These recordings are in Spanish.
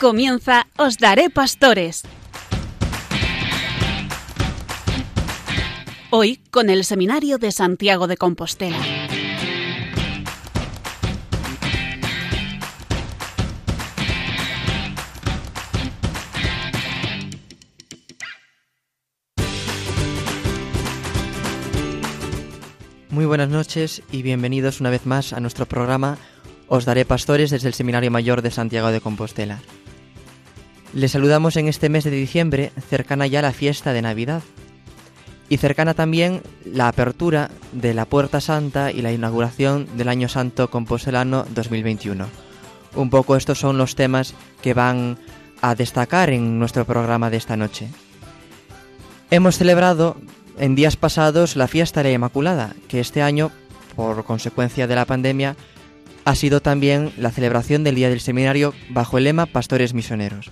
Comienza Os Daré Pastores. Hoy con el Seminario de Santiago de Compostela. Muy buenas noches y bienvenidos una vez más a nuestro programa Os Daré Pastores desde el Seminario Mayor de Santiago de Compostela. Les saludamos en este mes de diciembre, cercana ya la fiesta de Navidad, y cercana también la apertura de la Puerta Santa y la inauguración del Año Santo Compostelano 2021. Un poco estos son los temas que van a destacar en nuestro programa de esta noche. Hemos celebrado en días pasados la fiesta de la Inmaculada, que este año, por consecuencia de la pandemia, ha sido también la celebración del Día del Seminario bajo el lema Pastores Misioneros.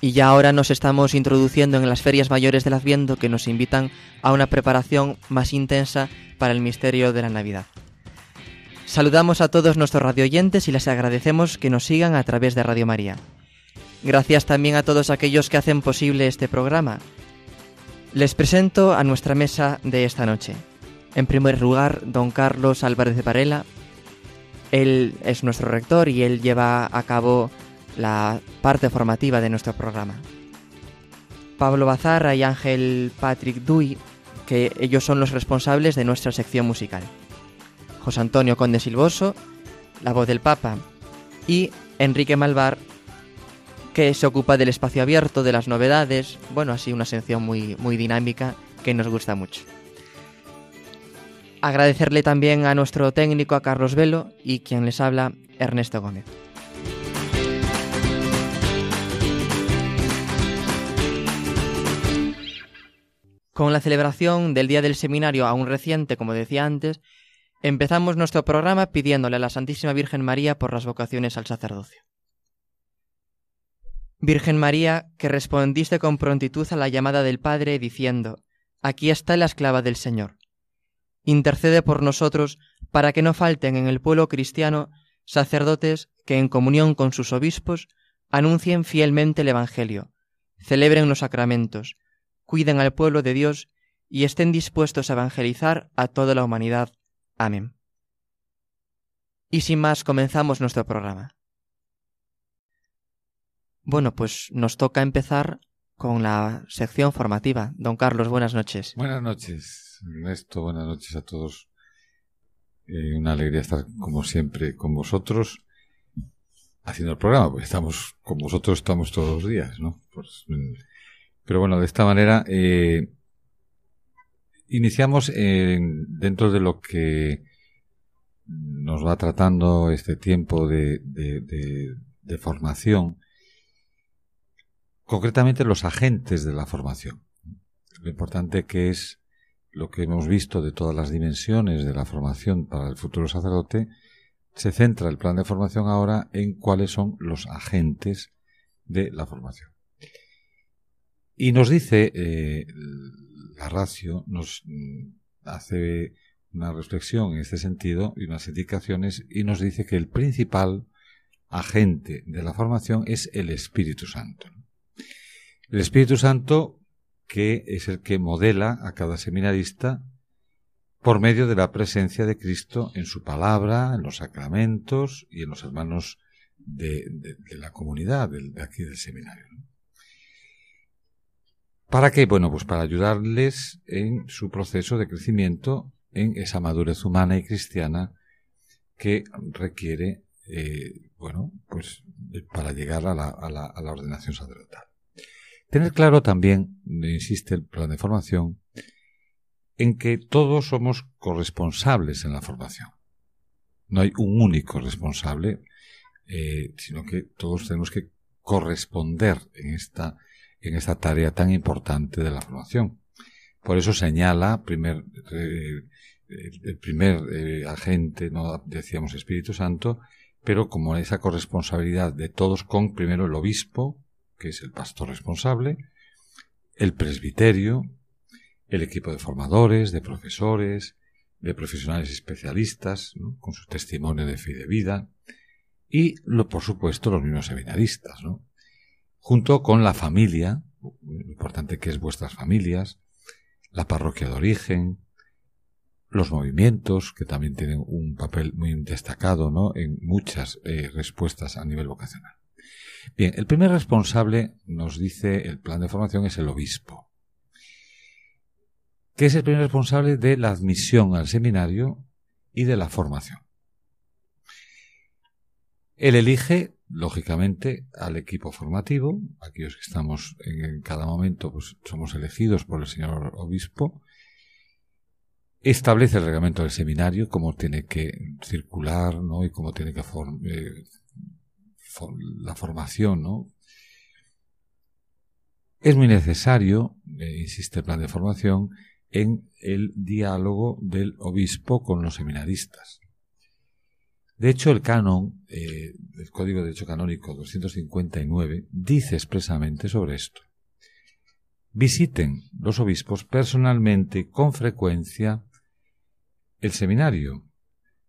Y ya ahora nos estamos introduciendo en las ferias mayores del Adviento que nos invitan a una preparación más intensa para el misterio de la Navidad. Saludamos a todos nuestros radioyentes y les agradecemos que nos sigan a través de Radio María. Gracias también a todos aquellos que hacen posible este programa, les presento a nuestra mesa de esta noche. En primer lugar, don Carlos Álvarez de Parela. Él es nuestro rector y él lleva a cabo la parte formativa de nuestro programa. Pablo Bazarra y Ángel Patrick Duy, que ellos son los responsables de nuestra sección musical. José Antonio Conde Silvoso, la voz del Papa, y Enrique Malvar, que se ocupa del espacio abierto, de las novedades, bueno, así una sección muy, muy dinámica que nos gusta mucho. Agradecerle también a nuestro técnico, a Carlos Velo, y quien les habla, Ernesto Gómez. Con la celebración del Día del Seminario aún reciente, como decía antes, empezamos nuestro programa pidiéndole a la Santísima Virgen María por las vocaciones al sacerdocio. Virgen María, que respondiste con prontitud a la llamada del Padre, diciendo, Aquí está la esclava del Señor. Intercede por nosotros para que no falten en el pueblo cristiano sacerdotes que en comunión con sus obispos anuncien fielmente el Evangelio, celebren los sacramentos, cuiden al pueblo de Dios y estén dispuestos a evangelizar a toda la humanidad. Amén. Y sin más comenzamos nuestro programa. Bueno, pues nos toca empezar con la sección formativa. Don Carlos, buenas noches. Buenas noches, Ernesto. Buenas noches a todos. Eh, una alegría estar, como siempre, con vosotros haciendo el programa, porque estamos con vosotros, estamos todos los días, ¿no? Pues, mm, pero bueno, de esta manera eh, iniciamos dentro de lo que nos va tratando este tiempo de formación concretamente los agentes de la formación. Lo importante que es lo que hemos visto de todas las dimensiones de la formación para el futuro sacerdote, se centra el plan de formación ahora en cuáles son los agentes de la formación. Y nos dice, eh, la ratio nos mm, hace una reflexión en este sentido y unas indicaciones y nos dice que el principal agente de la formación es el Espíritu Santo. El Espíritu Santo, que es el que modela a cada seminarista por medio de la presencia de Cristo en su palabra, en los sacramentos y en los hermanos de, la comunidad de, aquí del seminario. ¿Para qué? Bueno, pues para ayudarles en su proceso de crecimiento en esa madurez humana y cristiana que requiere, eh, bueno, pues para llegar a la, a la ordenación sacerdotal. Tener claro también, insiste el plan de formación, en que todos somos corresponsables en la formación. No hay un único responsable, eh, sino que todos tenemos que corresponder en esta, en esta tarea tan importante de la formación. Por eso señala primer, eh, el primer eh, agente, no decíamos Espíritu Santo, pero como esa corresponsabilidad de todos con primero el obispo, que es el pastor responsable, el presbiterio, el equipo de formadores, de profesores, de profesionales especialistas, con su testimonio de fe y de vida, y, lo, por supuesto, los mismos seminaristas, ¿no? Junto con la familia, importante que es vuestras familias, la parroquia de origen, los movimientos, que también tienen un papel muy destacado ¿no? en muchas eh, respuestas a nivel vocacional. Bien, el primer responsable, nos dice el plan de formación, es el obispo, que es el primer responsable de la admisión al seminario y de la formación. Él elige, lógicamente, al equipo formativo, aquellos que estamos en cada momento, pues somos elegidos por el señor obispo, establece el reglamento del seminario, cómo tiene que circular, ¿no? Y cómo tiene que eh, la formación, ¿no? Es muy necesario, eh, insiste el plan de formación, en el diálogo del obispo con los seminaristas. De hecho, el canon, eh, el Código de Derecho Canónico 259, dice expresamente sobre esto. Visiten los obispos personalmente con frecuencia el seminario,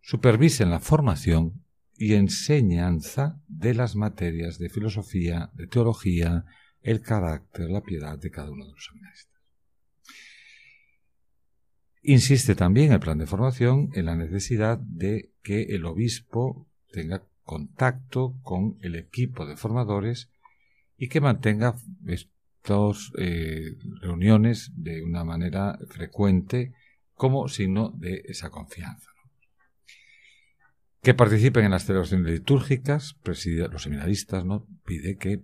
supervisen la formación y enseñanza de las materias de filosofía, de teología, el carácter, la piedad de cada uno de los seminaristas. Insiste también el plan de formación en la necesidad de que el obispo tenga contacto con el equipo de formadores y que mantenga estas eh, reuniones de una manera frecuente como signo de esa confianza. Que participen en las celebraciones litúrgicas, los seminaristas, ¿no? Pide que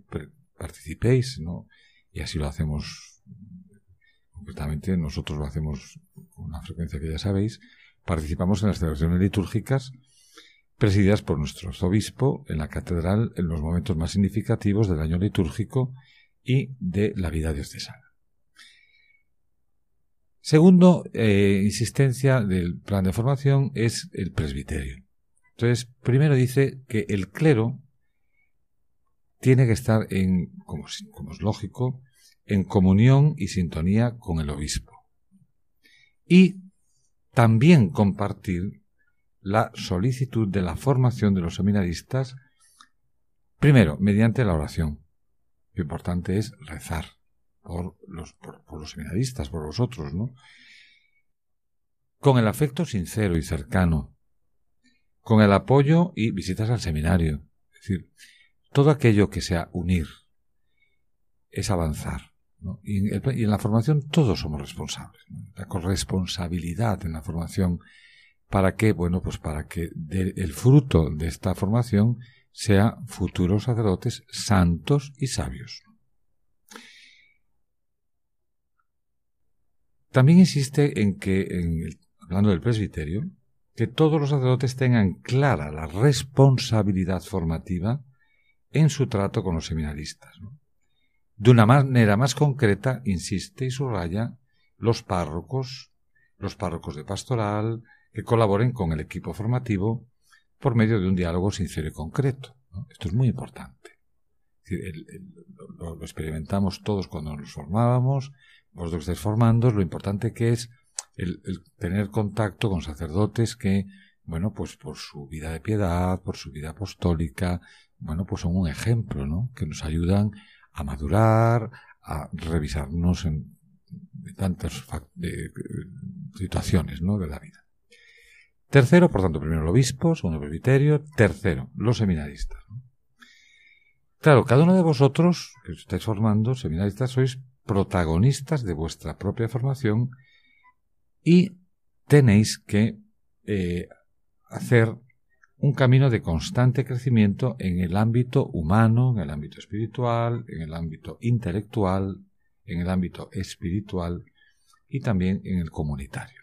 participéis, ¿no? Y así lo hacemos concretamente, nosotros lo hacemos con una frecuencia que ya sabéis, participamos en las celebraciones litúrgicas presididas por nuestro obispo en la catedral en los momentos más significativos del año litúrgico y de la vida diocesana. Segundo, eh, insistencia del plan de formación es el presbiterio. Entonces, primero dice que el clero tiene que estar en, como es lógico, en comunión y sintonía con el obispo. Y también compartir la solicitud de la formación de los seminaristas, primero, mediante la oración. Lo importante es rezar por los, por, los seminaristas, por ¿no? Con el afecto sincero y cercano, con el apoyo y visitas al seminario. Es decir, todo aquello que sea unir es avanzar. Y, en la formación todos somos responsables. La corresponsabilidad en la formación para que, bueno, pues para que el fruto de esta formación sea futuros sacerdotes santos y sabios. También insiste en que, hablando del presbiterio, que todos los sacerdotes tengan clara la responsabilidad formativa en su trato con los seminaristas. De una manera más concreta, insiste y subraya los párrocos, los párrocos de pastoral, que colaboren con el equipo formativo por medio de un diálogo sincero y concreto. Esto es muy importante. lo, experimentamos todos cuando nos formábamos, vosotros estáis formando, lo importante que es el, tener contacto con sacerdotes que, bueno, pues por su vida de piedad, por su vida apostólica, bueno, pues son un ejemplo, ¿no? Que nos ayudan a madurar, a revisarnos en tantas situaciones, ¿no? De la vida. Tercero, por tanto, primero el obispo, segundo el presbiterio, tercero, los seminaristas. Claro, cada uno de vosotros que os estáis formando, seminaristas, sois protagonistas de vuestra propia formación y tenéis que eh, hacer un camino de constante crecimiento en el ámbito humano, en el ámbito espiritual, en el ámbito intelectual, en el ámbito espiritual y también en el comunitario.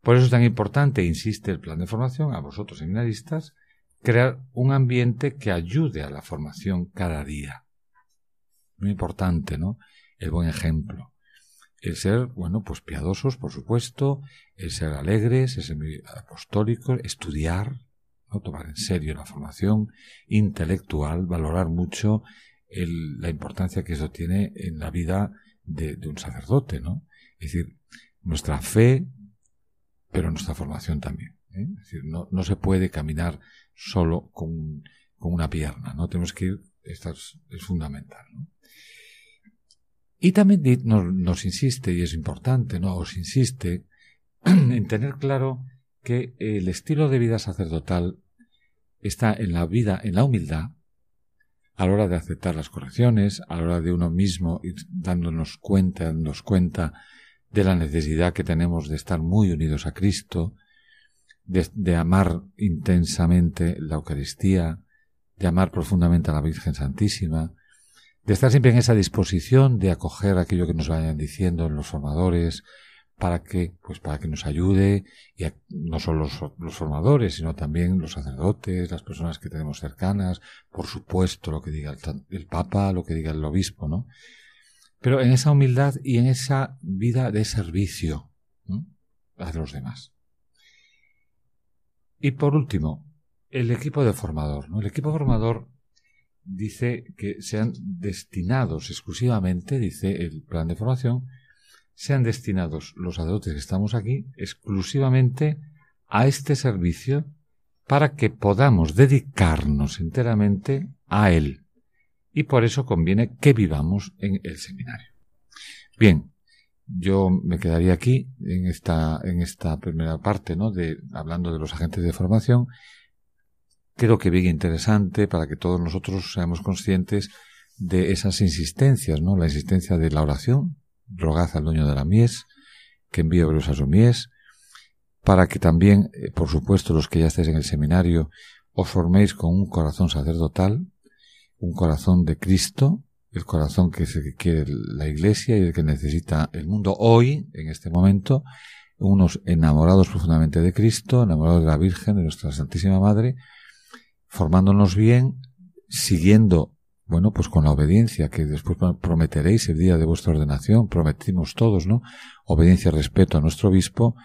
Por eso es tan importante, insiste el plan de formación, a vosotros seminaristas, crear un ambiente que ayude a la formación cada día muy importante, ¿no? El buen ejemplo. El ser, bueno, pues piadosos, por supuesto, el ser alegres, el ser apostólicos, estudiar, ¿no? tomar en serio la formación intelectual, valorar mucho la importancia que eso tiene en la vida de, un sacerdote, ¿no? Es decir, nuestra fe, pero nuestra formación también. ¿eh? Es decir, no, no, se puede caminar solo con, con, una pierna, ¿no? Tenemos que ir, esto es, es fundamental. Y también nos, nos, insiste, y es importante, ¿no? Os insiste en tener claro que el estilo de vida sacerdotal está en la vida, en la humildad, a la hora de aceptar las correcciones, a la hora de uno mismo ir dándonos cuenta, dándonos cuenta de la necesidad que tenemos de estar muy unidos a Cristo, de, de, amar intensamente la Eucaristía, de amar profundamente a la Virgen Santísima, de estar siempre en esa disposición de acoger aquello que nos vayan diciendo los formadores, para que, pues para que nos ayude, y no solo los, formadores, sino también los sacerdotes, las personas que tenemos cercanas, por supuesto lo que diga el, el Papa, lo que diga el obispo, ¿no? Pero en esa humildad y en esa vida de servicio ¿no? a los demás. Y por último, el equipo de formador, ¿no? El equipo formador dice que sean destinados exclusivamente, dice el plan de formación, sean destinados los sacerdotes que estamos aquí exclusivamente a este servicio para que podamos dedicarnos enteramente a él. Y por eso conviene que vivamos en el seminario. Bien, yo me quedaría aquí en esta, en esta primera parte, ¿no? De, hablando de los agentes de formación. Creo que bien interesante para que todos nosotros seamos conscientes de esas insistencias, ¿no? La insistencia de la oración, rogad al dueño de la mies, que envíe obreros a su mies, para que también, eh, por supuesto, los que ya estéis en el seminario, os forméis con un corazón sacerdotal, un corazón de Cristo, el corazón que, se, quiere la Iglesia y el que necesita el mundo hoy, en este momento, unos enamorados profundamente de Cristo, enamorados de la Virgen, de nuestra Santísima Madre, formándonos bien, siguiendo bueno, pues con la obediencia que después prometeréis el día de vuestra ordenación, prometimos todos, ¿no? Obediencia respeto a nuestro obispo,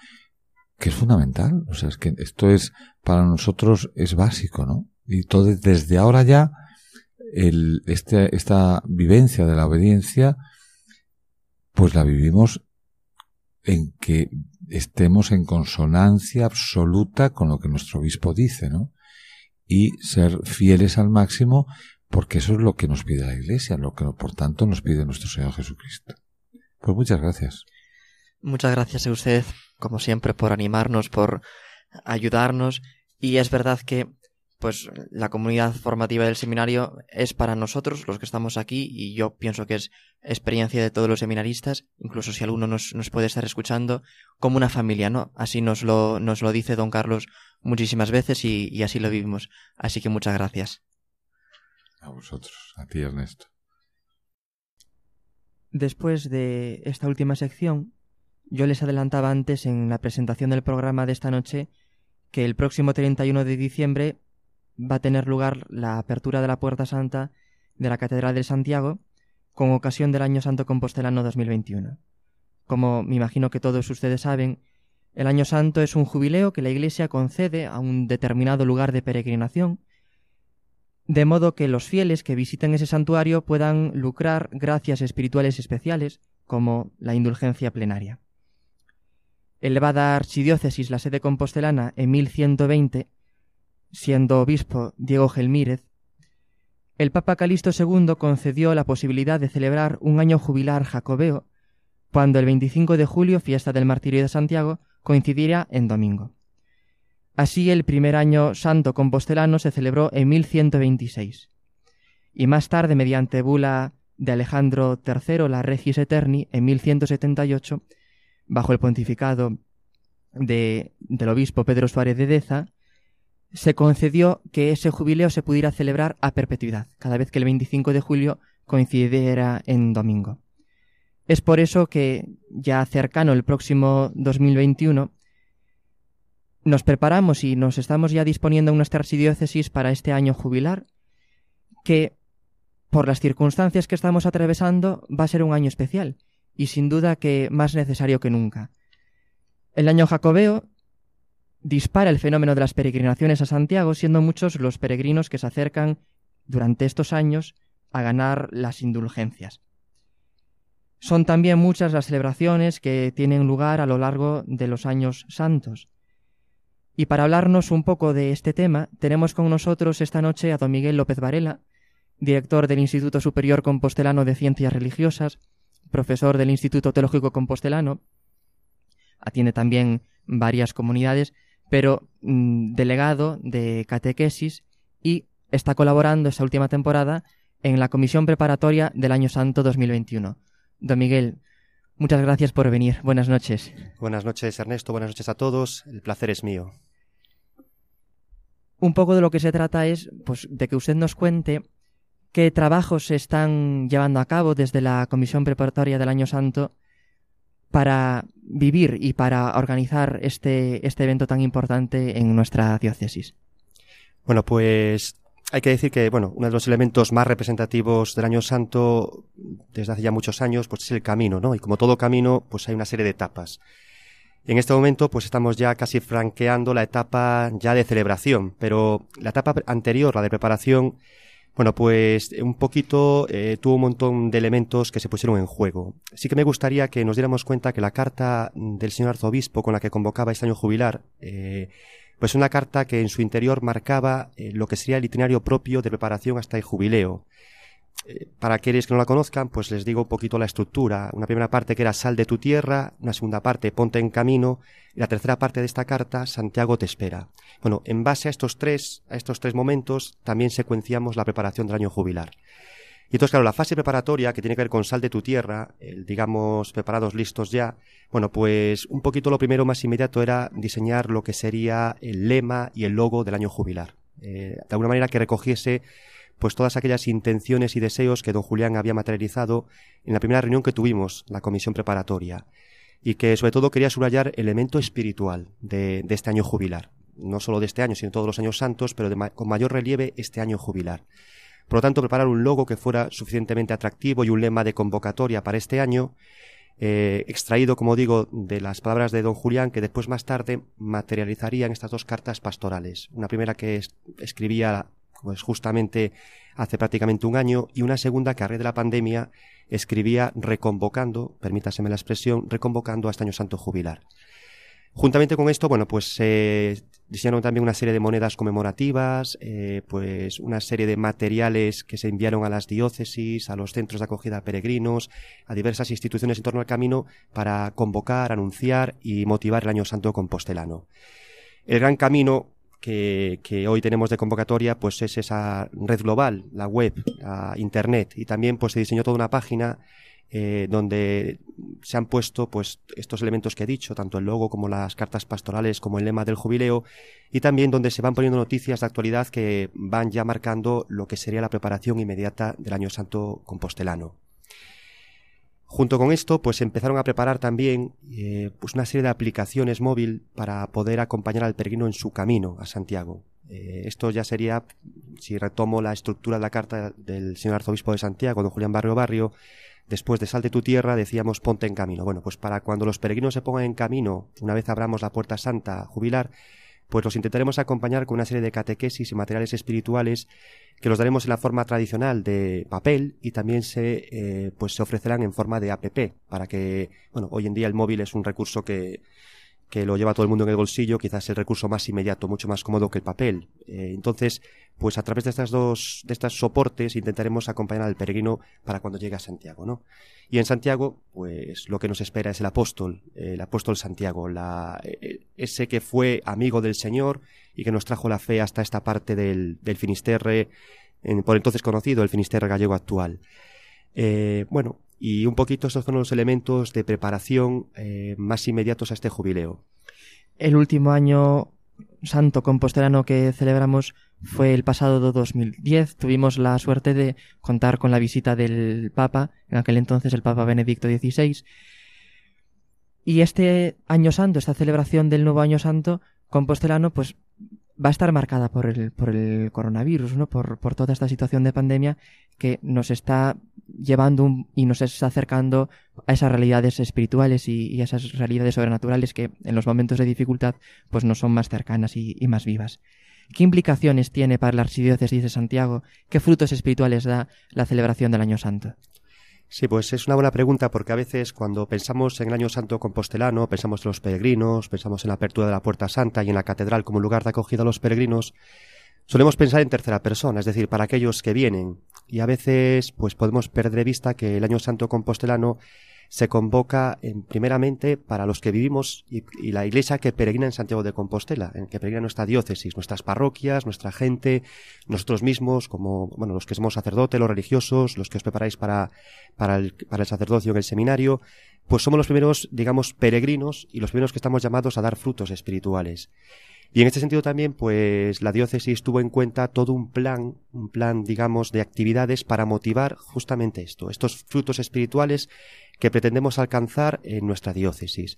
que es fundamental. O sea, es que esto es, para nosotros, es básico, ¿no? Y todo, desde ahora ya, el, este, esta vivencia de la obediencia, pues la vivimos en que estemos en consonancia absoluta con lo que nuestro obispo dice, ¿no? Y ser fieles al máximo porque eso es lo que nos pide la Iglesia, lo que por tanto nos pide nuestro Señor Jesucristo. Pues muchas gracias. Muchas gracias a usted, como siempre, por animarnos, por ayudarnos. Y es verdad que, pues, la comunidad formativa del seminario es para nosotros, los que estamos aquí, y yo pienso que es experiencia de todos los seminaristas, incluso si alguno nos, nos puede estar escuchando, como una familia, ¿no? Así nos lo, nos lo dice don Carlos muchísimas veces y, y así lo vivimos. Así que muchas gracias. A vosotros, a ti Ernesto. Después de esta última sección, yo les adelantaba antes en la presentación del programa de esta noche que el próximo 31 de diciembre va a tener lugar la apertura de la Puerta Santa de la Catedral de Santiago con ocasión del Año Santo Compostelano 2021. Como me imagino que todos ustedes saben, el Año Santo es un jubileo que la Iglesia concede a un determinado lugar de peregrinación de modo que los fieles que visiten ese santuario puedan lucrar gracias espirituales especiales, como la indulgencia plenaria. Elevada archidiócesis la sede compostelana en 1120, siendo obispo Diego Gelmírez, el Papa Calixto II concedió la posibilidad de celebrar un año jubilar jacobeo cuando el 25 de julio, fiesta del martirio de Santiago, coincidiera en domingo. Así el primer año santo compostelano se celebró en 1126. Y más tarde, mediante bula de Alejandro III, la Regis Eterni, en 1178, bajo el pontificado de, del obispo Pedro Suárez de Deza, se concedió que ese jubileo se pudiera celebrar a perpetuidad, cada vez que el 25 de julio coincidiera en domingo. Es por eso que, ya cercano el próximo 2021, nos preparamos y nos estamos ya disponiendo en nuestra archidiócesis para este año jubilar, que por las circunstancias que estamos atravesando va a ser un año especial y sin duda que más necesario que nunca. El año jacobeo dispara el fenómeno de las peregrinaciones a Santiago, siendo muchos los peregrinos que se acercan durante estos años a ganar las indulgencias. Son también muchas las celebraciones que tienen lugar a lo largo de los años santos, Y para hablarnos un poco de este tema, tenemos con nosotros esta noche a don Miguel López Varela, director del Instituto Superior Compostelano de Ciencias Religiosas, profesor del Instituto Teológico Compostelano, atiende también varias comunidades, pero mm, delegado de catequesis y está colaborando esta última temporada en la comisión preparatoria del Año Santo 2021. Don Miguel, muchas gracias por venir. Buenas noches. Buenas noches, Ernesto. Buenas noches a todos. El placer es mío. Un poco de lo que se trata es pues, de que usted nos cuente qué trabajos se están llevando a cabo desde la comisión preparatoria del Año Santo para vivir y para organizar este, este evento tan importante en nuestra diócesis. Bueno, pues hay que decir que, bueno, uno de los elementos más representativos del Año Santo desde hace ya muchos años, pues es el camino, ¿no? Y como todo camino, pues hay una serie de etapas. En este momento, pues estamos ya casi franqueando la etapa ya de celebración, pero la etapa anterior, la de preparación, bueno, pues un poquito eh, tuvo un montón de elementos que se pusieron en juego. Sí que me gustaría que nos diéramos cuenta que la carta del señor arzobispo con la que convocaba este año jubilar, eh, pues una carta que en su interior marcaba eh, lo que sería el itinerario propio de preparación hasta el jubileo. Para aquellos que no la conozcan, pues les digo un poquito la estructura. Una primera parte que era sal de tu tierra, una segunda parte ponte en camino, y la tercera parte de esta carta, Santiago te espera. Bueno, en base a estos tres, a estos tres momentos, también secuenciamos la preparación del año jubilar. Y entonces, claro, la fase preparatoria, que tiene que ver con sal de tu tierra, el, digamos, preparados, listos ya, bueno, pues un poquito lo primero más inmediato era diseñar lo que sería el lema y el logo del año jubilar. Eh, de alguna manera que recogiese pues todas aquellas intenciones y deseos que don Julián había materializado en la primera reunión que tuvimos, la comisión preparatoria, y que sobre todo quería subrayar el elemento espiritual de, este año jubilar, no solo de este año, sino todos los años santos, pero con mayor relieve este año jubilar. Por lo tanto, preparar un logo que fuera suficientemente atractivo y un lema de convocatoria para este año, eh, extraído, como digo, de las palabras de don Julián, que después más tarde materializarían estas dos cartas pastorales. Una primera que escribía pues justamente hace prácticamente un año, y una segunda que a raíz de la pandemia escribía reconvocando, permítaseme la expresión, reconvocando a este año santo jubilar. Juntamente con esto, bueno, pues se diseñaron también una serie de monedas conmemorativas, eh, pues una serie de materiales que se enviaron a las diócesis, a los centros de acogida a peregrinos, a diversas instituciones en torno al camino para convocar, anunciar y motivar el año santo compostelano. El gran camino que, hoy tenemos de convocatoria, pues es esa red global, la web, la internet, y también pues se diseñó toda una página eh, donde se han puesto pues estos elementos que he dicho, tanto el logo como las cartas pastorales, como el lema del jubileo, y también donde se van poniendo noticias de actualidad que van ya marcando lo que sería la preparación inmediata del año santo compostelano. Junto con esto, pues empezaron a preparar también eh, pues una serie de aplicaciones móvil para poder acompañar al peregrino en su camino a Santiago. Eh, esto ya sería, si retomo la estructura de la carta del señor arzobispo de Santiago, don Julián Barrio Barrio, después de Sal de tu tierra decíamos ponte en camino. Bueno, pues para cuando los peregrinos se pongan en camino, una vez abramos la puerta santa jubilar, pues los intentaremos acompañar con una serie de catequesis y materiales espirituales que los daremos en la forma tradicional de papel y también se, eh, pues se ofrecerán en forma de app para que, bueno, hoy en día el móvil es un recurso que, que lo lleva todo el mundo en el bolsillo, quizás el recurso más inmediato, mucho más cómodo que el papel. Eh, entonces, pues a través de estas dos, de estos soportes intentaremos acompañar al peregrino para cuando llegue a Santiago, ¿no? Y en Santiago, pues lo que nos espera es el apóstol, el apóstol Santiago, la, eh, ese que fue amigo del Señor y que nos trajo la fe hasta esta parte del, del Finisterre, por entonces conocido, el Finisterre gallego actual. Eh, bueno, y un poquito estos son los elementos de preparación eh, más inmediatos a este jubileo. El último año santo compostelano que celebramos fue el pasado 2010. Tuvimos la suerte de contar con la visita del Papa, en aquel entonces el Papa Benedicto XVI. Y este año santo, esta celebración del nuevo año santo compostelano, pues va a estar marcada por el, por el coronavirus, ¿no? Por, por toda esta situación de pandemia que nos está llevando y nos está acercando a esas realidades espirituales y, a esas realidades sobrenaturales que en los momentos de dificultad pues nos son más cercanas y, y más vivas. ¿Qué implicaciones tiene para la archidiócesis de Santiago? ¿Qué frutos espirituales da la celebración del Año Santo? Sí, pues es una buena pregunta porque a veces cuando pensamos en el Año Santo Compostelano, pensamos en los peregrinos, pensamos en la apertura de la Puerta Santa y en la catedral como lugar de acogida a los peregrinos, solemos pensar en tercera persona, es decir, para aquellos que vienen. Y a veces pues podemos perder de vista que el Año Santo Compostelano se convoca en, primeramente para los que vivimos y, la iglesia que peregrina en Santiago de Compostela, en que peregrina nuestra diócesis, nuestras parroquias, nuestra gente, nosotros mismos, como, bueno, los que somos sacerdotes, los religiosos, los que os preparáis para, para el, para el sacerdocio en el seminario, pues somos los primeros, digamos, peregrinos y los primeros que estamos llamados a dar frutos espirituales. Y en este sentido también, pues la diócesis tuvo en cuenta todo un plan, un plan, digamos, de actividades para motivar justamente esto, estos frutos espirituales que pretendemos alcanzar en nuestra diócesis.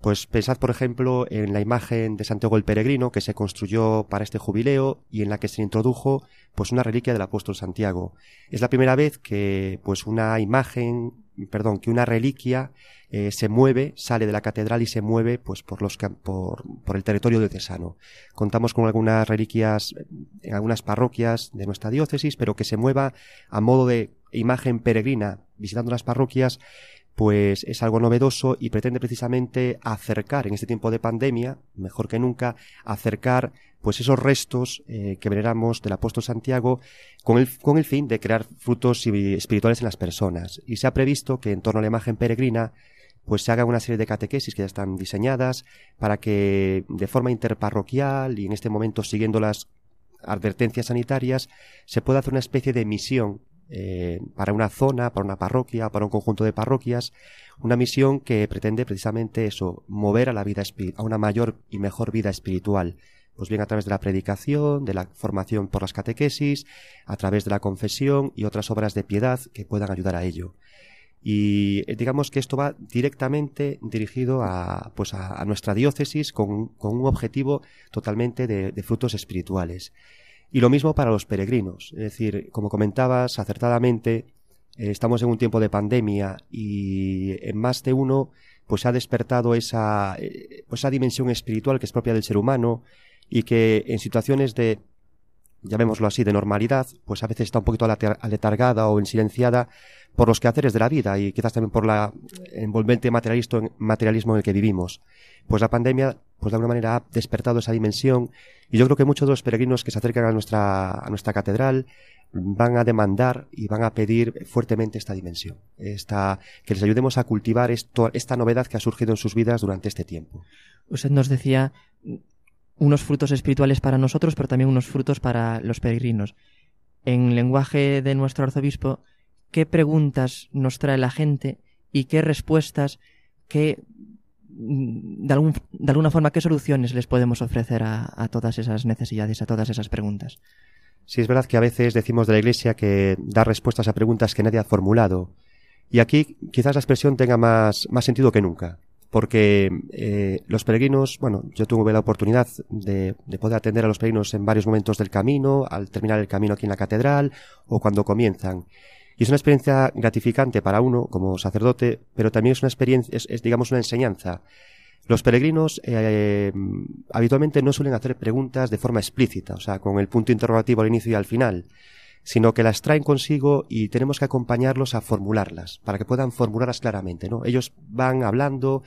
Pues pensad, por ejemplo, en la imagen de Santiago el Peregrino que se construyó para este jubileo y en la que se introdujo pues una reliquia del apóstol Santiago. Es la primera vez que pues una imagen, perdón, que una reliquia eh, se mueve, sale de la catedral y se mueve pues por los por, por el territorio diocesano. Contamos con algunas reliquias en algunas parroquias de nuestra diócesis, pero que se mueva a modo de imagen peregrina visitando las parroquias pues es algo novedoso y pretende precisamente acercar en este tiempo de pandemia, mejor que nunca, acercar pues esos restos eh, que veneramos del apóstol Santiago con el, con el fin de crear frutos espirituales en las personas. Y se ha previsto que en torno a la imagen peregrina pues se haga una serie de catequesis que ya están diseñadas para que de forma interparroquial y en este momento siguiendo las advertencias sanitarias se pueda hacer una especie de misión eh, para una zona, para una parroquia, para un conjunto de parroquias, una misión que pretende precisamente eso, mover a la vida a una mayor y mejor vida espiritual, pues bien a través de la predicación, de la formación por las catequesis, a través de la confesión y otras obras de piedad que puedan ayudar a ello. Y eh, digamos que esto va directamente dirigido a, pues a, nuestra diócesis con, con, un objetivo totalmente de, de frutos espirituales. Y lo mismo para los peregrinos. Es decir, como comentabas acertadamente, eh, estamos en un tiempo de pandemia y en más de uno pues ha despertado esa, eh, pues esa dimensión espiritual que es propia del ser humano y que en situaciones de llamémoslo así, de normalidad, pues a veces está un poquito aletargada o ensilenciada por los quehaceres de la vida y quizás también por la envolvente materialismo en el que vivimos. Pues la pandemia, pues de alguna manera ha despertado esa dimensión y yo creo que muchos de los peregrinos que se acercan a nuestra, a nuestra catedral van a demandar y van a pedir fuertemente esta dimensión, esta, que les ayudemos a cultivar esta novedad que ha surgido en sus vidas durante este tiempo. Usted nos decía unos frutos espirituales para nosotros, pero también unos frutos para los peregrinos. En lenguaje de nuestro arzobispo, ¿qué preguntas nos trae la gente y qué respuestas, qué, de, de alguna forma, qué soluciones les podemos ofrecer a, a todas esas necesidades, a todas esas preguntas? Sí, es verdad que a veces decimos de la Iglesia que da respuestas a preguntas que nadie ha formulado. Y aquí quizás la expresión tenga más, más sentido que nunca porque eh, los peregrinos, bueno, yo tuve la oportunidad de, de, poder atender a los peregrinos en varios momentos del camino, al terminar el camino aquí en la catedral o cuando comienzan. Y es una experiencia gratificante para uno como sacerdote, pero también es una experiencia, es, digamos una enseñanza. Los peregrinos eh, habitualmente no suelen hacer preguntas de forma explícita, o sea, con el punto interrogativo al inicio y al final, sino que las traen consigo y tenemos que acompañarlos a formularlas, para que puedan formularlas claramente, ¿no? Ellos van hablando,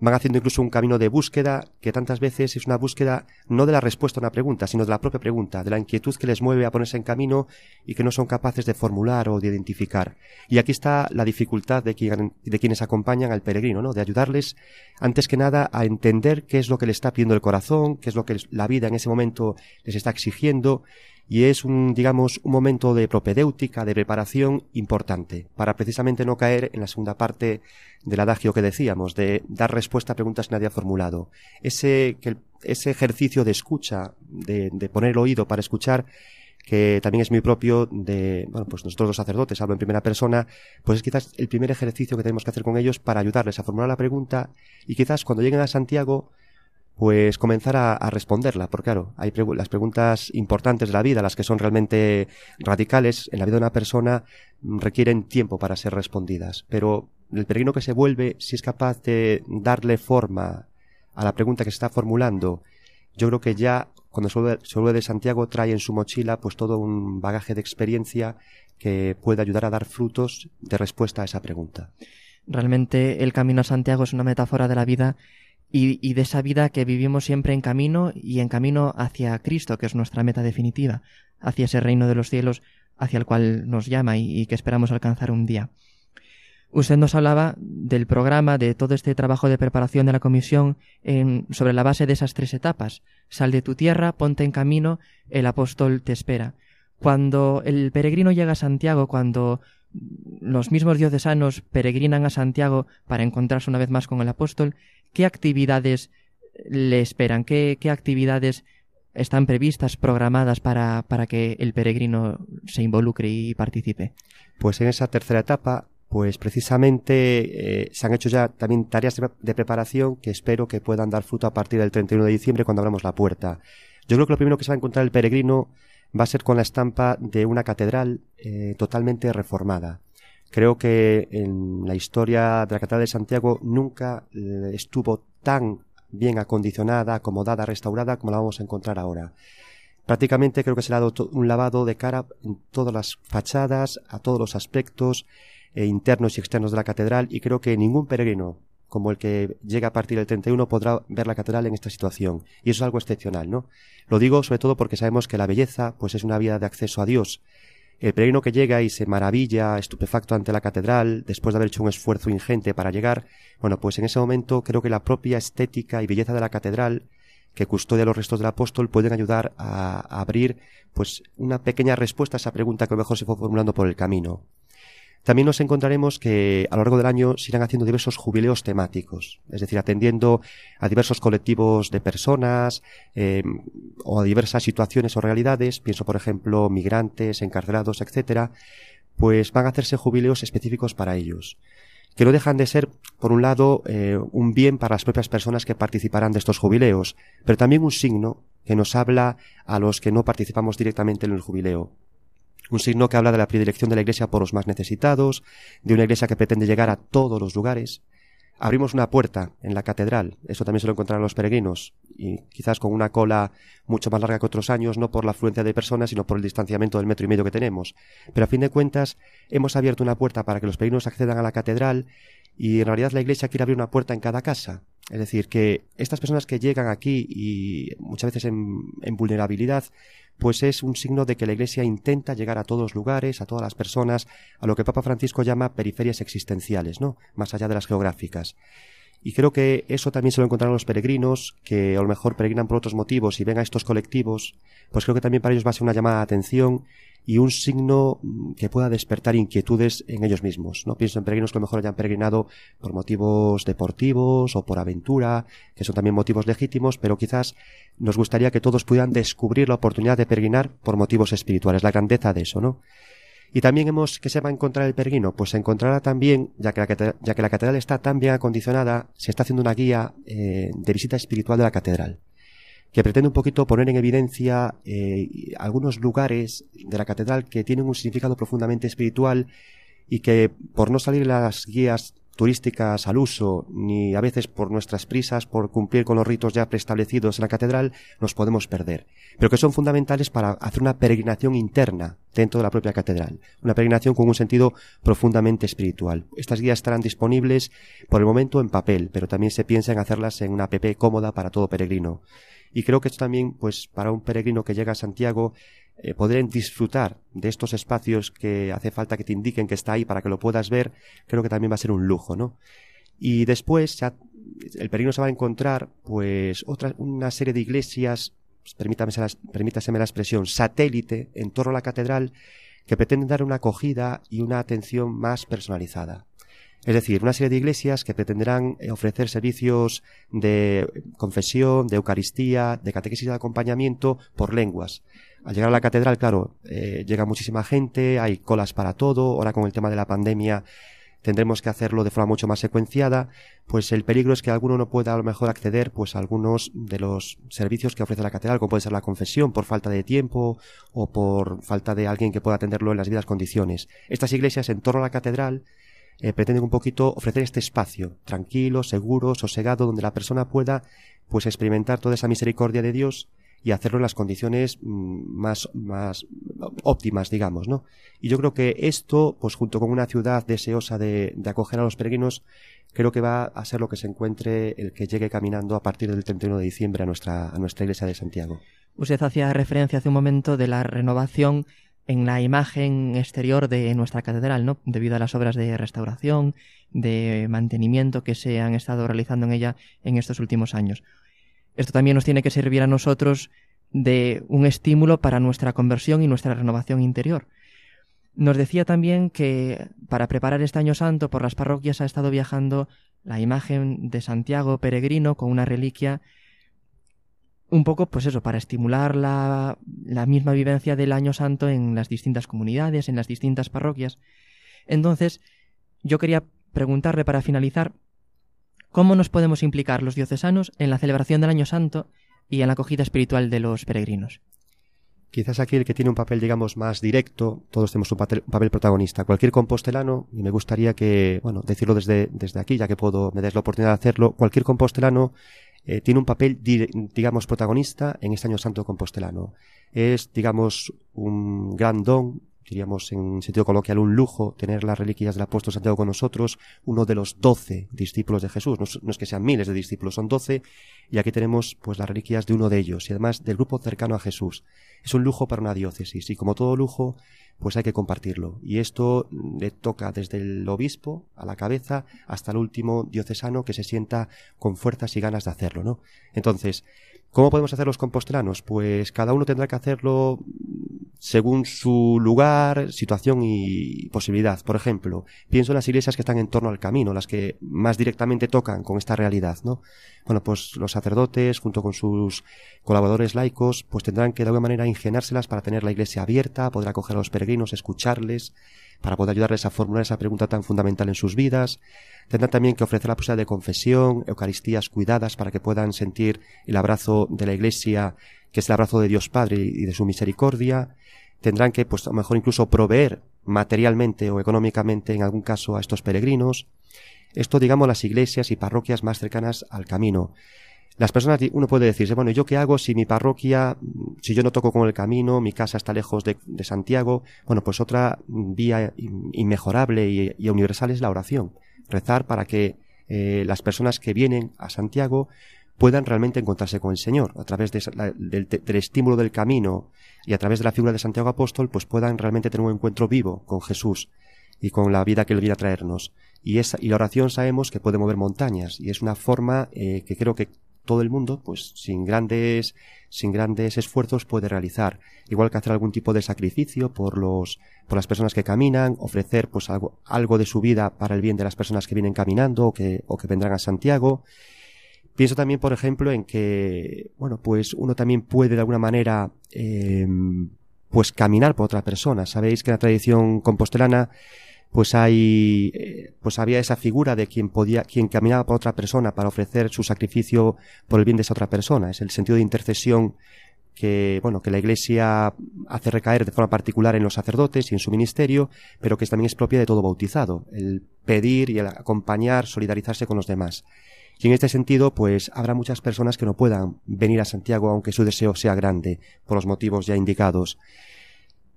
van haciendo incluso un camino de búsqueda, que tantas veces es una búsqueda no de la respuesta a una pregunta, sino de la propia pregunta, de la inquietud que les mueve a ponerse en camino y que no son capaces de formular o de identificar. Y aquí está la dificultad de, de quienes acompañan al peregrino, ¿no? De ayudarles, antes que nada, a entender qué es lo que le está pidiendo el corazón, qué es lo que la vida en ese momento les está exigiendo y es un, digamos, un momento de propedéutica, de preparación importante, para precisamente no caer en la segunda parte del adagio que decíamos, de dar respuesta a preguntas que nadie ha formulado. Ese, que, ese ejercicio de escucha, de, de poner el oído para escuchar, que también es muy propio de, bueno, pues nosotros los sacerdotes, hablo en primera persona, pues es quizás el primer ejercicio que tenemos que hacer con ellos para ayudarles a formular la pregunta y quizás cuando lleguen a Santiago pues comenzar a, responderla, porque claro, hay las preguntas importantes de la vida, las que son realmente radicales en la vida de una persona, mm, requieren tiempo para ser respondidas, pero el peregrino que se vuelve, si es capaz de darle forma a la pregunta que se está formulando, yo creo que ya cuando se vuelve, de Santiago trae en su mochila pues todo un bagaje de experiencia que pueda ayudar a dar frutos de respuesta a esa pregunta. Realmente el camino a Santiago es una metáfora de la vida y, de esa vida que vivimos siempre en camino y en camino hacia Cristo, que es nuestra meta definitiva, hacia ese reino de los cielos hacia el cual nos llama y, que esperamos alcanzar un día. Usted nos hablaba del programa, de todo este trabajo de preparación de la comisión en, sobre la base de esas tres etapas. Sal de tu tierra, ponte en camino, el apóstol te espera. Cuando el peregrino llega a Santiago, cuando los mismos diocesanos peregrinan a Santiago para encontrarse una vez más con el apóstol, ¿qué actividades le esperan? ¿Qué, actividades están previstas, programadas para, para, que el peregrino se involucre y participe? Pues en esa tercera etapa, pues precisamente eh, se han hecho ya también tareas de, preparación que espero que puedan dar fruto a partir del 31 de diciembre cuando abramos la puerta. Yo creo que lo primero que se va a encontrar el peregrino va a ser con la estampa de una catedral eh, totalmente reformada. Creo que en la historia de la Catedral de Santiago nunca eh, estuvo tan bien acondicionada, acomodada, restaurada como la vamos a encontrar ahora. Prácticamente creo que se le ha dado un lavado de cara en todas las fachadas, a todos los aspectos eh, internos y externos de la catedral y creo que ningún peregrino como el que llega a partir del 31 podrá ver la catedral en esta situación. Y eso es algo excepcional, ¿no? Lo digo sobre todo porque sabemos que la belleza pues es una vía de acceso a Dios el peregrino que llega y se maravilla, estupefacto ante la catedral, después de haber hecho un esfuerzo ingente para llegar, bueno, pues en ese momento creo que la propia estética y belleza de la catedral, que custodia los restos del apóstol, pueden ayudar a, abrir, pues, una pequeña respuesta a esa pregunta que mejor se fue formulando por el camino. También nos encontraremos que a lo largo del año se irán haciendo diversos jubileos temáticos, es decir, atendiendo a diversos colectivos de personas em, o a diversas situaciones o realidades, pienso por ejemplo migrantes, encarcelados, etcétera, pues van a hacerse jubileos específicos para ellos, que no dejan de ser, por un lado, eh, un bien para las propias personas que participarán de estos jubileos, pero también un signo que nos habla a los que no participamos directamente en el jubileo un signo que habla de la predilección de la Iglesia por los más necesitados, de una Iglesia que pretende llegar a todos los lugares. Abrimos una puerta en la catedral, eso también se lo encontrarán los peregrinos, y quizás con una cola mucho más larga que otros años, no por la afluencia de personas, sino por el distanciamiento del metro y medio que tenemos. Pero a fin de cuentas, hemos abierto una puerta para que los peregrinos accedan a la catedral, y en realidad la Iglesia quiere abrir una puerta en cada casa. Es decir, que estas personas que llegan aquí y muchas veces en vulnerabilidad, pues es un signo de que la Iglesia intenta llegar a todos lugares, a todas las personas, a lo que Papa Francisco llama periferias existenciales, ¿no? Más allá de las geográficas. Y creo que eso también se lo encontrarán los peregrinos, que a lo mejor peregrinan por otros motivos y ven a estos colectivos, pues creo que también para ellos va a ser una llamada de atención y un signo mm, que pueda despertar inquietudes en ellos mismos. No pienso en peregrinos que a lo mejor hayan peregrinado por motivos deportivos o por aventura, que son también motivos legítimos, pero quizás nos gustaría que todos pudieran descubrir la oportunidad de peregrinar por motivos espirituales, la grandeza de eso, ¿no? Y también hemos, que se va a encontrar el peregrino? Pues se encontrará también, ya que la, ya que la catedral está tan bien acondicionada, se está haciendo una guía eh, de visita espiritual de la catedral que pretende un poquito poner en evidencia eh, algunos lugares de la catedral que tienen un significado profundamente espiritual y que por no salir las guías turísticas al uso, ni a veces por nuestras prisas, por cumplir con los ritos ya preestablecidos en la catedral, nos podemos perder, pero que son fundamentales para hacer una peregrinación interna dentro de la propia catedral, una peregrinación con un sentido profundamente espiritual. Estas guías estarán disponibles por el momento en papel, pero también se piensa en hacerlas en una app cómoda para todo peregrino. Y creo que esto también, pues, para un peregrino que llega a Santiago, eh, poder disfrutar de estos espacios que hace falta que te indiquen que está ahí para que lo puedas ver, creo que también va a ser un lujo, ¿no? Y después ya el peregrino se va a encontrar, pues, otra, una serie de iglesias, pues, permítaseme la expresión, satélite en torno a la catedral, que pretenden dar una acogida y una atención más personalizada. Es decir, una serie de iglesias que pretenderán eh, ofrecer servicios de confesión, de Eucaristía, de catequesis de acompañamiento por lenguas. Al llegar a la catedral, claro, eh, llega muchísima gente, hay colas para todo, ahora con el tema de la pandemia tendremos que hacerlo de forma mucho más secuenciada, pues el peligro es que alguno no pueda a lo mejor acceder pues a algunos de los servicios que ofrece la catedral, como puede ser la confesión, por falta de tiempo o por falta de alguien que pueda atenderlo en las vidas condiciones. Estas iglesias en torno a la catedral eh, pretenden un poquito ofrecer este espacio tranquilo, seguro, sosegado, donde la persona pueda pues experimentar toda esa misericordia de Dios y hacerlo en las condiciones mm, más, más óptimas, digamos, ¿no? Y yo creo que esto, pues junto con una ciudad deseosa de, de acoger a los peregrinos, creo que va a ser lo que se encuentre el que llegue caminando a partir del 31 de diciembre a nuestra, a nuestra iglesia de Santiago. Usted hacía referencia hace un momento de la renovación en la imagen exterior de nuestra catedral, ¿no? Debido a las obras de restauración, de mantenimiento que se han estado realizando en ella en estos últimos años. Esto también nos tiene que servir a nosotros de un estímulo para nuestra conversión y nuestra renovación interior. Nos decía también que para preparar este año santo por las parroquias ha estado viajando la imagen de Santiago peregrino con una reliquia un poco, pues eso, para estimular la, la, misma vivencia del año santo en las distintas comunidades, en las distintas parroquias. Entonces, yo quería preguntarle para finalizar, ¿cómo nos podemos implicar los diocesanos en la celebración del año santo y en la acogida espiritual de los peregrinos? Quizás aquí el que tiene un papel, digamos, más directo, todos tenemos un papel, protagonista. Cualquier compostelano, y me gustaría que, bueno, decirlo desde, desde aquí, ya que puedo, me des la oportunidad de hacerlo, cualquier compostelano eh, tiene un papel, digamos, protagonista en este año santo compostelano. Es, digamos, un gran don, diríamos en sentido coloquial, un lujo tener las reliquias del apóstol Santiago con nosotros, uno de los doce discípulos de Jesús. No, es que sean miles de discípulos, son doce, y aquí tenemos pues las reliquias de uno de ellos, y además del grupo cercano a Jesús. Es un lujo para una diócesis, y como todo lujo, pues hay que compartirlo. Y esto le toca desde el obispo a la cabeza hasta el último diocesano que se sienta con fuerzas y ganas de hacerlo, ¿no? Entonces, ¿cómo podemos hacer los compostelanos? Pues cada uno tendrá que hacerlo según su lugar, situación y posibilidad. Por ejemplo, pienso en las iglesias que están en torno al camino, las que más directamente tocan con esta realidad, ¿no? Bueno, pues los sacerdotes, junto con sus colaboradores laicos, pues tendrán que de alguna manera ingeniárselas para tener la iglesia abierta, poder acoger a los peregrinos, escucharles, para poder ayudarles a formular esa pregunta tan fundamental en sus vidas. Tendrán también que ofrecer la posibilidad de confesión, eucaristías cuidadas para que puedan sentir el abrazo de la iglesia, que es el abrazo de Dios Padre y de su misericordia tendrán que, pues a lo mejor incluso proveer materialmente o económicamente en algún caso a estos peregrinos. Esto, digamos, las iglesias y parroquias más cercanas al camino. Las personas, uno puede decirse, bueno, ¿yo qué hago si mi parroquia, si yo no toco con el camino, mi casa está lejos de, Santiago? Bueno, pues otra vía inmejorable y, universal es la oración. Rezar para que eh, las personas que vienen a Santiago puedan realmente encontrarse con el Señor, a través del, estímulo del camino y a través de la figura de Santiago Apóstol, pues puedan realmente tener un encuentro vivo con Jesús y con la vida que Él viene a traernos. Y, esa, y la oración sabemos que puede mover montañas y es una forma eh, que creo que todo el mundo, pues sin grandes, sin grandes esfuerzos puede realizar. Igual que hacer algún tipo de sacrificio por los, por las personas que caminan, ofrecer pues algo, algo de su vida para el bien de las personas que vienen caminando o que, o que vendrán a Santiago Pienso también, por ejemplo, en que, bueno, pues uno también puede de alguna manera, eh, pues caminar por otra persona. Sabéis que en la tradición compostelana, pues hay, eh, pues había esa figura de quien podía, quien caminaba por otra persona para ofrecer su sacrificio por el bien de esa otra persona. Es el sentido de intercesión que, bueno, que la Iglesia hace recaer de forma particular en los sacerdotes y en su ministerio, pero que también es propia de todo bautizado. El pedir y el acompañar, solidarizarse con los demás. Y en este sentido, pues habrá muchas personas que no puedan venir a Santiago aunque su deseo sea grande, por los motivos ya indicados.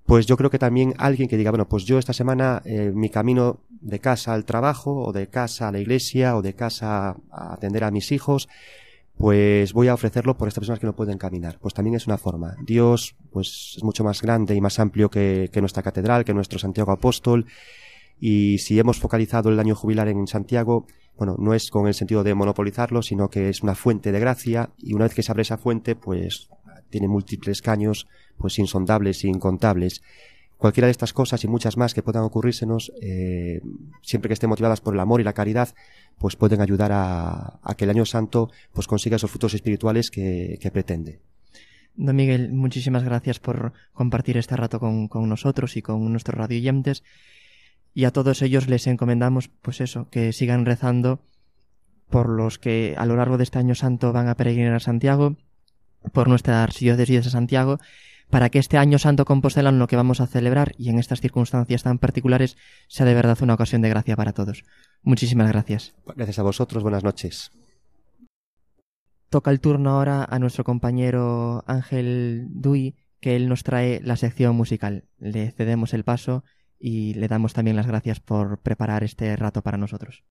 Pues yo creo que también alguien que diga, bueno, pues yo esta semana eh, mi camino de casa al trabajo, o de casa a la iglesia, o de casa a atender a mis hijos, pues voy a ofrecerlo por estas personas que no pueden caminar. Pues también es una forma. Dios, pues es mucho más grande y más amplio que, que nuestra catedral, que nuestro Santiago Apóstol. Y si hemos focalizado el año jubilar en Santiago, bueno, no es con el sentido de monopolizarlo, sino que es una fuente de gracia y una vez que se abre esa fuente, pues tiene múltiples caños, pues insondables e incontables. Cualquiera de estas cosas y muchas más que puedan ocurrírsenos, eh, siempre que estén motivadas por el amor y la caridad, pues pueden ayudar a, que el año santo pues consiga esos frutos espirituales que, pretende. Don Miguel, muchísimas gracias por compartir este rato con, con nosotros y con nuestros radioyentes y a todos ellos les encomendamos, pues eso, que sigan rezando por los que a lo largo de este año santo van a peregrinar a Santiago, por nuestra archidiócesis de Santiago, para que este año santo compostelano lo que vamos a celebrar y en estas circunstancias tan particulares sea de verdad una ocasión de gracia para todos. Muchísimas gracias. Gracias a vosotros, buenas noches. toca el turno ahora a nuestro compañero Ángel Dui, que él nos trae la sección musical. Le cedemos el paso y le damos también las gracias por preparar este rato para nosotros.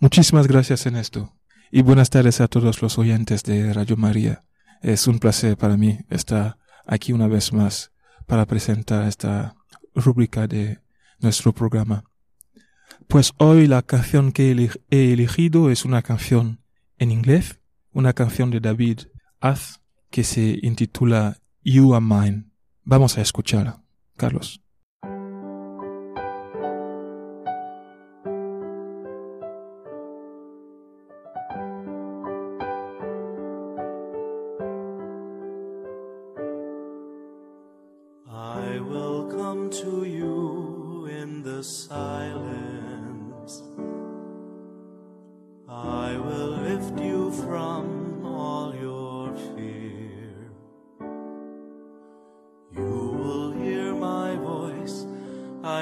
Muchísimas gracias, Ernesto. Y buenas tardes a todos los oyentes de Radio María. Es un placer para mí estar aquí una vez más para presentar esta rúbrica de nuestro programa. Pues hoy la canción que he elegido es una canción en inglés, una canción de David Az que se intitula You Are Mine. Vamos a escucharla, Carlos.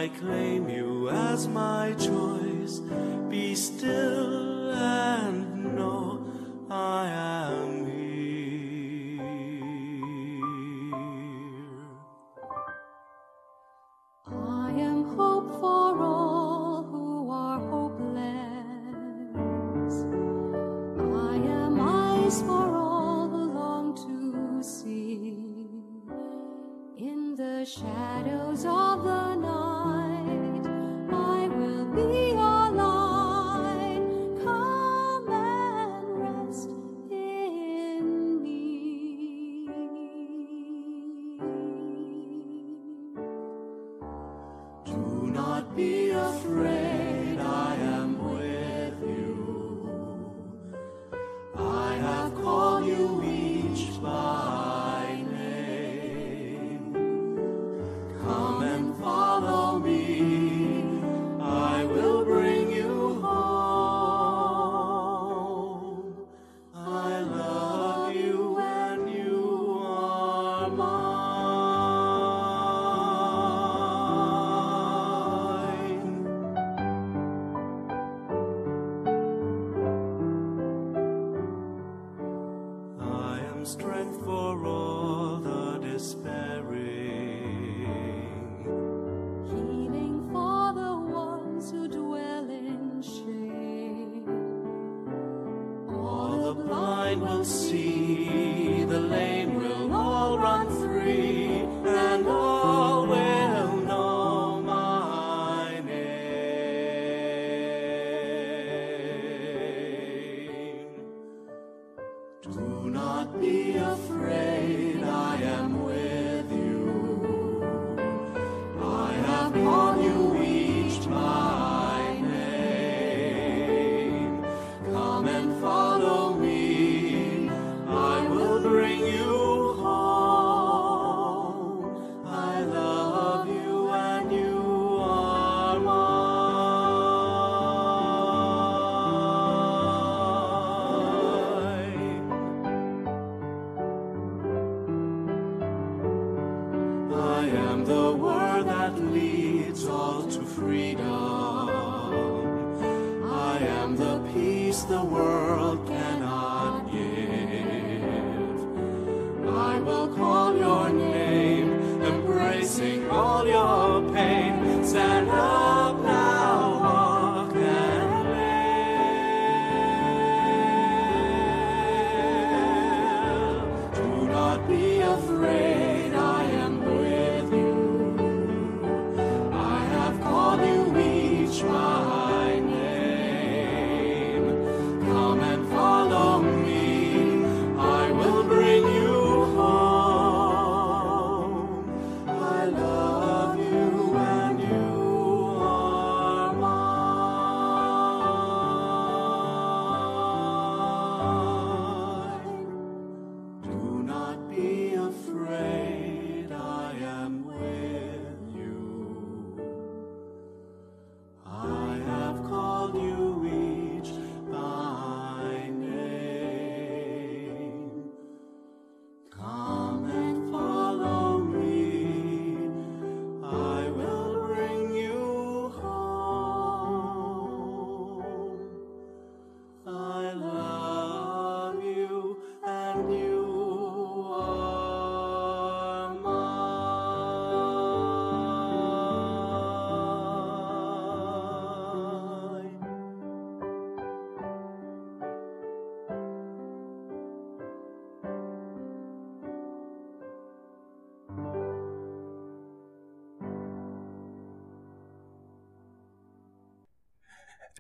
I claim you as my choice. Be still and know.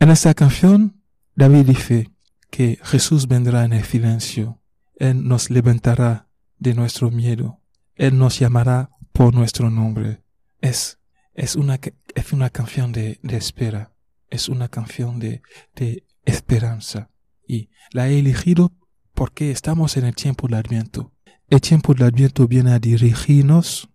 En esta canción, David dice que Jesús vendrá en el silencio, Él nos levantará de nuestro miedo, Él nos llamará por nuestro nombre. Es, es, una, es una canción de, espera, es una canción de, de esperanza. Y la he elegido porque estamos en el tiempo del Adviento. El tiempo del Adviento viene a dirigirnos.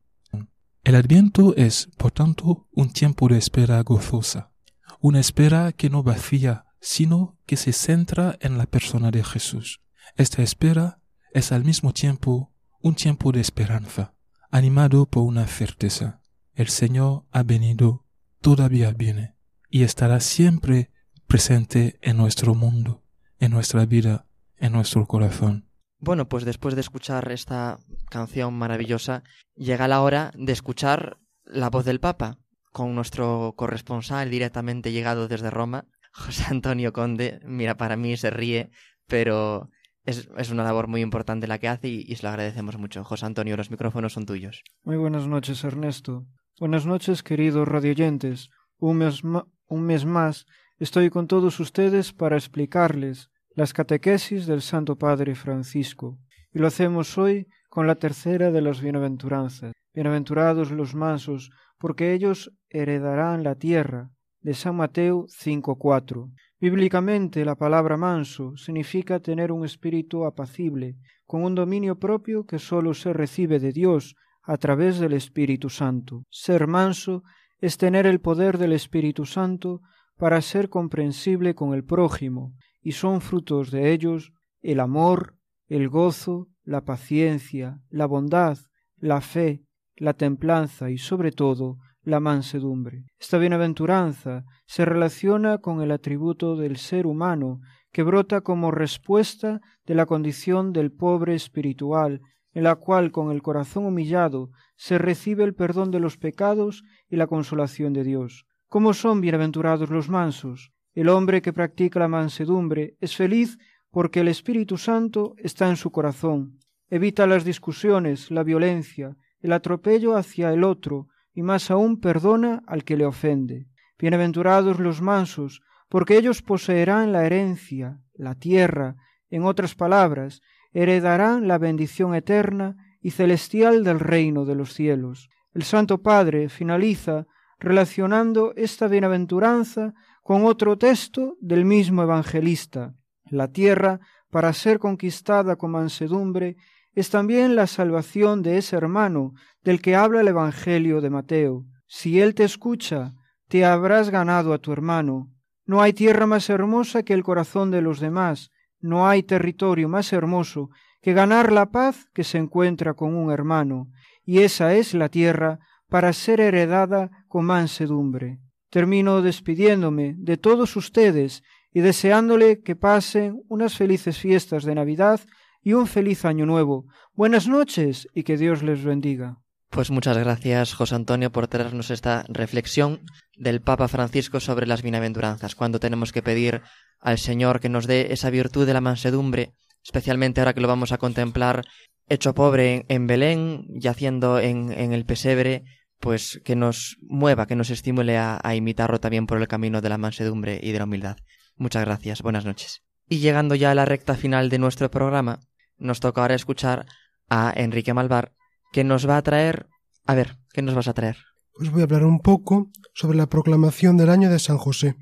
El Adviento es, por tanto, un tiempo de espera gozosa, una espera que no vacía, sino que se centra en la persona de Jesús. Esta espera es al mismo tiempo un tiempo de esperanza, animado por una certeza. El Señor ha venido, todavía viene, y estará siempre presente en nuestro mundo, en nuestra vida, en nuestro corazón. Bueno, pues después de escuchar esta canción maravillosa, llega la hora de escuchar la voz del Papa, con nuestro corresponsal directamente llegado desde Roma, José Antonio Conde. Mira, para mí se ríe, pero es, es una labor muy importante la que hace y, se lo agradecemos mucho. José Antonio, los micrófonos son tuyos. Muy buenas noches, Ernesto. Buenas noches, queridos radioyentes. Un mes, un mes más estoy con todos ustedes para explicarles las catequesis del Santo Padre Francisco, y lo hacemos hoy con la tercera de las bienaventuranzas. Bienaventurados los mansos, porque ellos heredarán la tierra. De San Mateo 5.4. Bíblicamente la palabra manso significa tener un espíritu apacible, con un dominio propio que sólo se recibe de Dios a través del Espíritu Santo. Ser manso es tener el poder del Espíritu Santo para ser comprensible con el prójimo, y son frutos de ellos el amor, el gozo, la paciencia, la bondad, la fe, la templanza y sobre todo la mansedumbre. Esta bienaventuranza se relaciona con el atributo del ser humano que brota como respuesta de la condición del pobre espiritual, en la cual con el corazón humillado se recibe el perdón de los pecados y la consolación de Dios. ¿Cómo son bienaventurados los mansos? El hombre que practica la mansedumbre es feliz porque el Espíritu Santo está en su corazón. Evita las discusiones, la violencia, el atropello hacia el otro, y más aún perdona al que le ofende. Bienaventurados los mansos, porque ellos poseerán la herencia, la tierra, en otras palabras, heredarán la bendición eterna y celestial del reino de los cielos. El Santo Padre finaliza relacionando esta bienaventuranza con otro texto del mismo evangelista. La tierra, para ser conquistada con mansedumbre, es también la salvación de ese hermano del que habla el Evangelio de Mateo. Si él te escucha, te habrás ganado a tu hermano. No hay tierra más hermosa que el corazón de los demás, no hay territorio más hermoso que ganar la paz que se encuentra con un hermano, y esa es la tierra para ser heredada con mansedumbre. Termino despidiéndome de todos ustedes y deseándole que pasen unas felices fiestas de Navidad y un feliz año nuevo. Buenas noches y que Dios les bendiga. Pues muchas gracias, José Antonio, por traernos esta reflexión del Papa Francisco sobre las bienaventuranzas, cuando tenemos que pedir al Señor que nos dé esa virtud de la mansedumbre, especialmente ahora que lo vamos a contemplar hecho pobre en, Belén, yaciendo en, en el pesebre, pues que nos mueva, que nos estimule a, a, imitarlo también por el camino de la mansedumbre y de la humildad. Muchas gracias, buenas noches. Y llegando ya a la recta final de nuestro programa, nos toca ahora escuchar a Enrique Malvar, que nos va a traer... A ver, ¿qué nos vas a traer? Pues voy a hablar un poco sobre la proclamación del año de San José,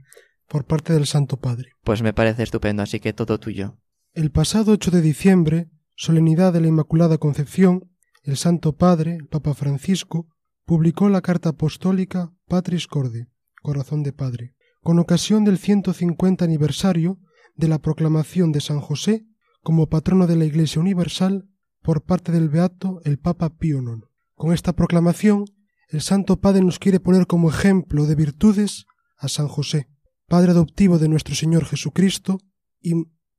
por parte del Santo Padre. Pues me parece estupendo, así que todo tuyo. El pasado 8 de diciembre, solemnidad de la Inmaculada Concepción, el Santo Padre, Papa Francisco, publicó la carta apostólica Patris Corde, Corazón de Padre, con ocasión del 150 aniversario de la proclamación de San José como patrono de la Iglesia Universal por parte del Beato el Papa Pío IX. Con esta proclamación, el Santo Padre nos quiere poner como ejemplo de virtudes a San José, Padre adoptivo de nuestro Señor Jesucristo y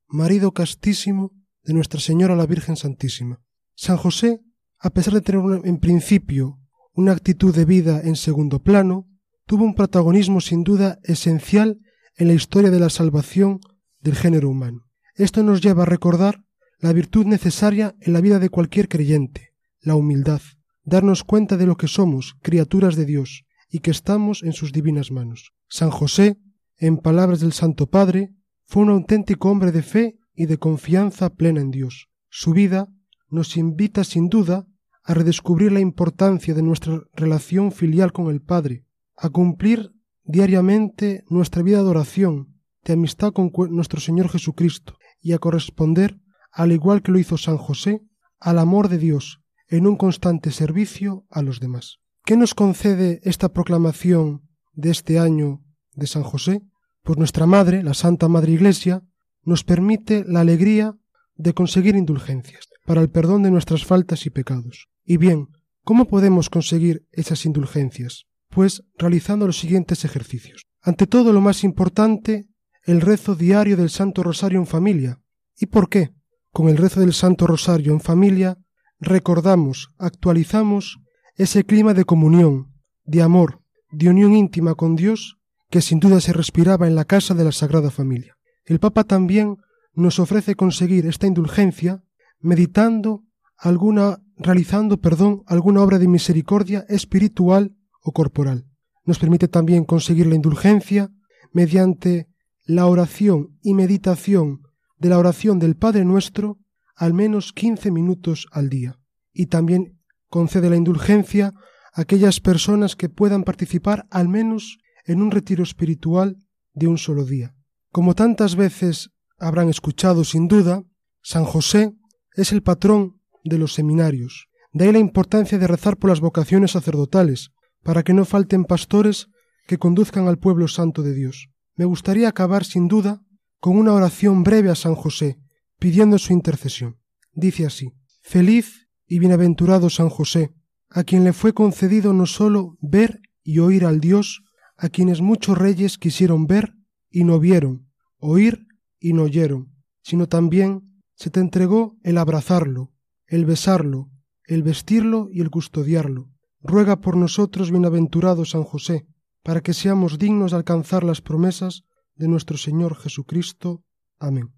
marido castísimo de Nuestra Señora la Virgen Santísima. San José, a pesar de tener en principio una actitud de vida en segundo plano, tuvo un protagonismo sin duda esencial en la historia de la salvación del género humano. Esto nos lleva a recordar la virtud necesaria en la vida de cualquier creyente, la humildad, darnos cuenta de lo que somos, criaturas de Dios, y que estamos en sus divinas manos. San José En palabras del Santo Padre, fue un auténtico hombre de fe y de confianza plena en Dios. Su vida nos invita sin duda a redescubrir la importancia de nuestra relación filial con el Padre, a cumplir diariamente nuestra vida de oración, de amistad con nuestro Señor Jesucristo, y a corresponder, al igual que lo hizo San José, al amor de Dios, en un constante servicio a los demás. ¿Qué nos concede esta proclamación de este año de San José? Pues nuestra Madre, la Santa Madre Iglesia, nos permite la alegría de conseguir indulgencias para el perdón de nuestras faltas y pecados. Y bien, ¿cómo podemos conseguir esas indulgencias? Pues realizando los siguientes ejercicios. Ante todo, lo más importante, el rezo diario del Santo Rosario en familia. ¿Y por qué? Con el rezo del Santo Rosario en familia recordamos, actualizamos ese clima de comunión, de amor, de unión íntima con Dios que sin duda se respiraba en la casa de la Sagrada Familia. El Papa también nos ofrece conseguir esta indulgencia meditando alguna, realizando, perdón, alguna obra de misericordia espiritual o corporal. Nos permite también conseguir la indulgencia mediante la oración y meditación de la oración del Padre Nuestro al menos quince minutos al día. Y también concede la indulgencia a aquellas personas que puedan participar al menos en un retiro espiritual de un solo día. Como tantas veces habrán escuchado sin duda, San José es el patrón de los seminarios. De ahí la importancia de rezar por las vocaciones sacerdotales, para que no falten pastores que conduzcan al pueblo santo de Dios. Me gustaría acabar sin duda con una oración breve a San José, pidiendo su intercesión. Dice así Feliz y bienaventurado San José, a quien le fue concedido no sólo ver y oír al Dios, a quienes muchos reyes quisieron ver y no vieron, oír y no oyeron, sino también se te entregó el abrazarlo, el besarlo, el vestirlo y el custodiarlo. Ruega por nosotros, bienaventurado San José, para que seamos dignos de alcanzar las promesas de nuestro Señor Jesucristo. Amén.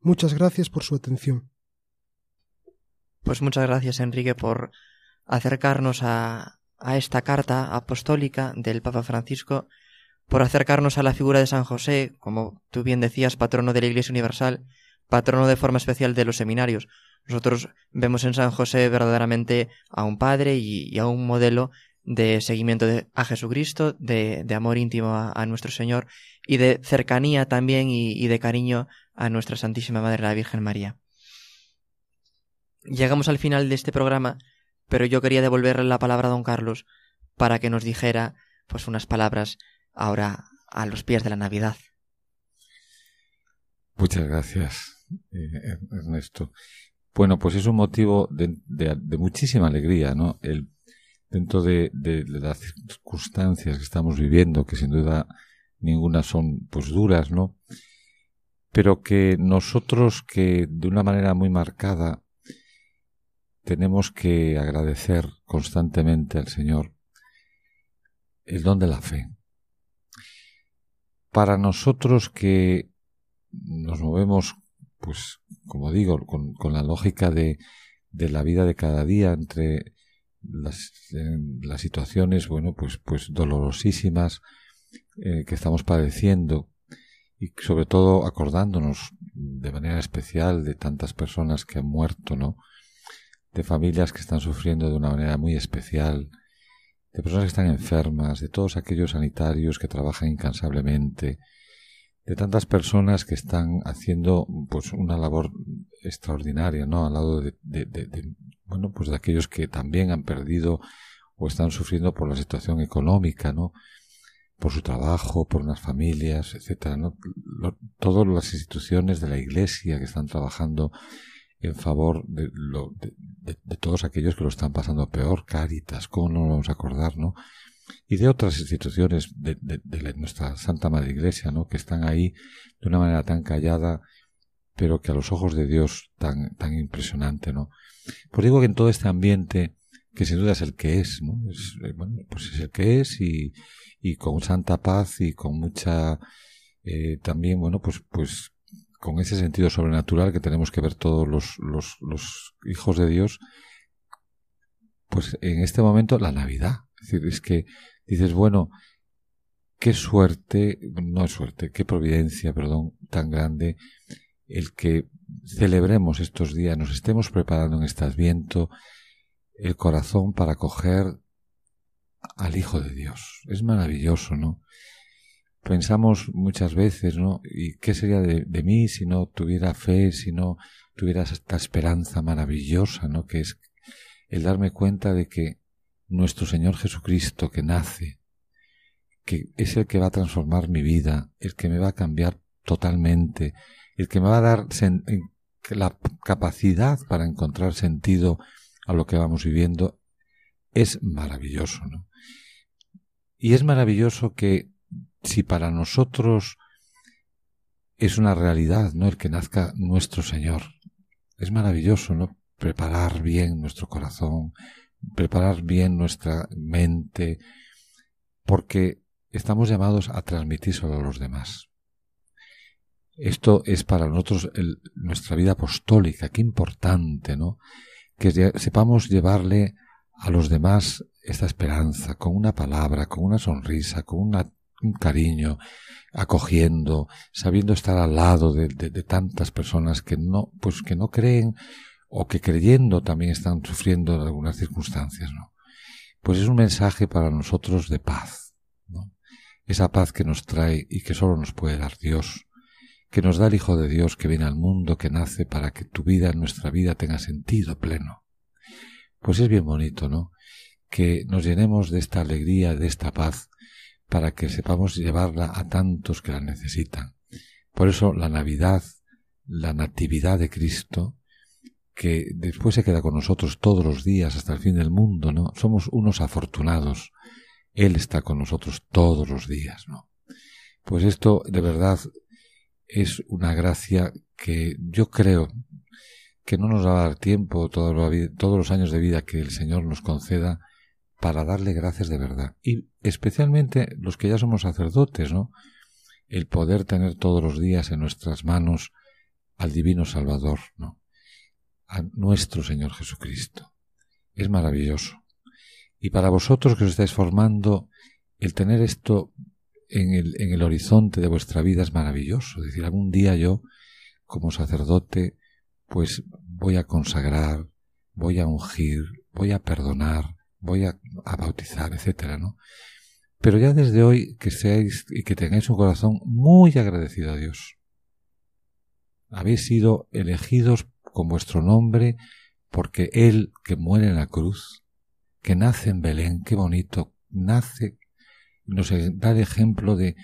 Muchas gracias por su atención. Pues muchas gracias, Enrique, por acercarnos a, esta carta apostólica del Papa Francisco, por acercarnos a la figura de San José, como tú bien decías, patrono de la Iglesia Universal, patrono de forma especial de los seminarios. Nosotros vemos en San José verdaderamente a un padre y, a un modelo de seguimiento a Jesucristo, de, amor íntimo a, nuestro Señor y de cercanía también y de cariño a nuestra Santísima Madre la Virgen María. Llegamos al final de este programa, pero yo quería devolverle la palabra a don Carlos para que nos dijera pues unas palabras ahora a los pies de la Navidad. Muchas gracias, eh, Ernesto. Bueno, pues es un motivo de, muchísima alegría, ¿no? El, dentro de, las circunstancias que estamos viviendo, que sin duda ninguna son pues duras, ¿no? pero que nosotros que de una manera muy marcada tenemos que agradecer constantemente al Señor el don de la fe. Para nosotros que nos movemos, pues, como digo, con, la lógica de, de, la vida de cada día entre las, las situaciones, bueno, pues, pues dolorosísimas eh, que estamos padeciendo, y sobre todo acordándonos de manera especial de tantas personas que han muerto, ¿no? De familias que están sufriendo de una manera muy especial, de personas que están enfermas, de todos aquellos sanitarios que trabajan incansablemente, de tantas personas que están haciendo pues una labor extraordinaria, ¿no? Al lado de, bueno, pues de aquellos que también han perdido o están sufriendo por la situación económica, ¿no? por su trabajo, por unas familias, etcétera, ¿no? todas las instituciones de la Iglesia que están trabajando en favor de, lo, de, todos aquellos que lo están pasando peor, Cáritas, ¿cómo no nos vamos a acordar, no? Y de otras instituciones de, nuestra Santa Madre Iglesia, ¿no? Que están ahí de una manera tan callada, pero que a los ojos de Dios tan, tan impresionante, ¿no? Pues digo que en todo este ambiente, que sin duda es el que es, ¿no? Es, eh, bueno, pues es el que es y, y con santa paz y con mucha eh, también bueno pues pues con ese sentido sobrenatural que tenemos que ver todos los, los, los hijos de Dios pues en este momento la Navidad es decir es que dices bueno qué suerte, no es suerte, qué providencia, perdón, tan grande el que celebremos estos días, nos estemos preparando en este adviento el corazón para coger al Hijo de Dios. Es maravilloso, ¿no? Pensamos muchas veces, ¿no? ¿Y qué sería de, de, mí si no tuviera fe, si no tuviera esta esperanza maravillosa, ¿no? Que es el darme cuenta de que nuestro Señor Jesucristo que nace, que es el que va a transformar mi vida, el que me va a cambiar totalmente, el que me va a dar la capacidad para encontrar sentido a lo que vamos viviendo, es maravilloso, ¿no? Y es maravilloso que si para nosotros es una realidad, ¿no? El que nazca nuestro Señor. Es maravilloso, ¿no? Preparar bien nuestro corazón, preparar bien nuestra mente, porque estamos llamados a transmitírselo a los demás. Esto es para nosotros nuestra vida apostólica, qué importante, ¿no? Que sepamos llevarle a los demás esta esperanza, con una palabra, con una sonrisa, con un cariño, acogiendo, sabiendo estar al lado de, de, tantas personas que no, pues que no creen o que creyendo también están sufriendo algunas circunstancias, ¿no? Pues es un mensaje para nosotros de paz, ¿no? Esa paz que nos trae y que solo nos puede dar Dios, que nos da el Hijo de Dios que viene al mundo, que nace para que tu vida, nuestra vida, tenga sentido pleno. Pues es bien bonito, ¿no? Que nos llenemos de esta alegría, de esta paz, para que sepamos llevarla a tantos que la necesitan. Por eso la Navidad, la Natividad de Cristo, que después se queda con nosotros todos los días hasta el fin del mundo, ¿no? Somos unos afortunados. Él está con nosotros todos los días, ¿no? Pues esto de verdad es una gracia que yo creo que no nos va a dar tiempo todos los años de vida que el Señor nos conceda para darle gracias de verdad. Y especialmente los que ya somos sacerdotes, ¿no? El poder tener todos los días en nuestras manos al Divino Salvador, ¿no? a nuestro Señor Jesucristo. Es maravilloso. Y para vosotros que os estáis formando, el tener esto en el, en el horizonte de vuestra vida es maravilloso. Es decir, algún día yo, como sacerdote, pues voy a consagrar, voy a ungir, voy a perdonar, voy a, a bautizar, etcétera, ¿no? Pero ya desde hoy que seáis y que tengáis un corazón muy agradecido a Dios. Habéis sido elegidos con vuestro nombre, porque Él que muere en la cruz, que nace en Belén, qué bonito, nace, nos da el ejemplo de,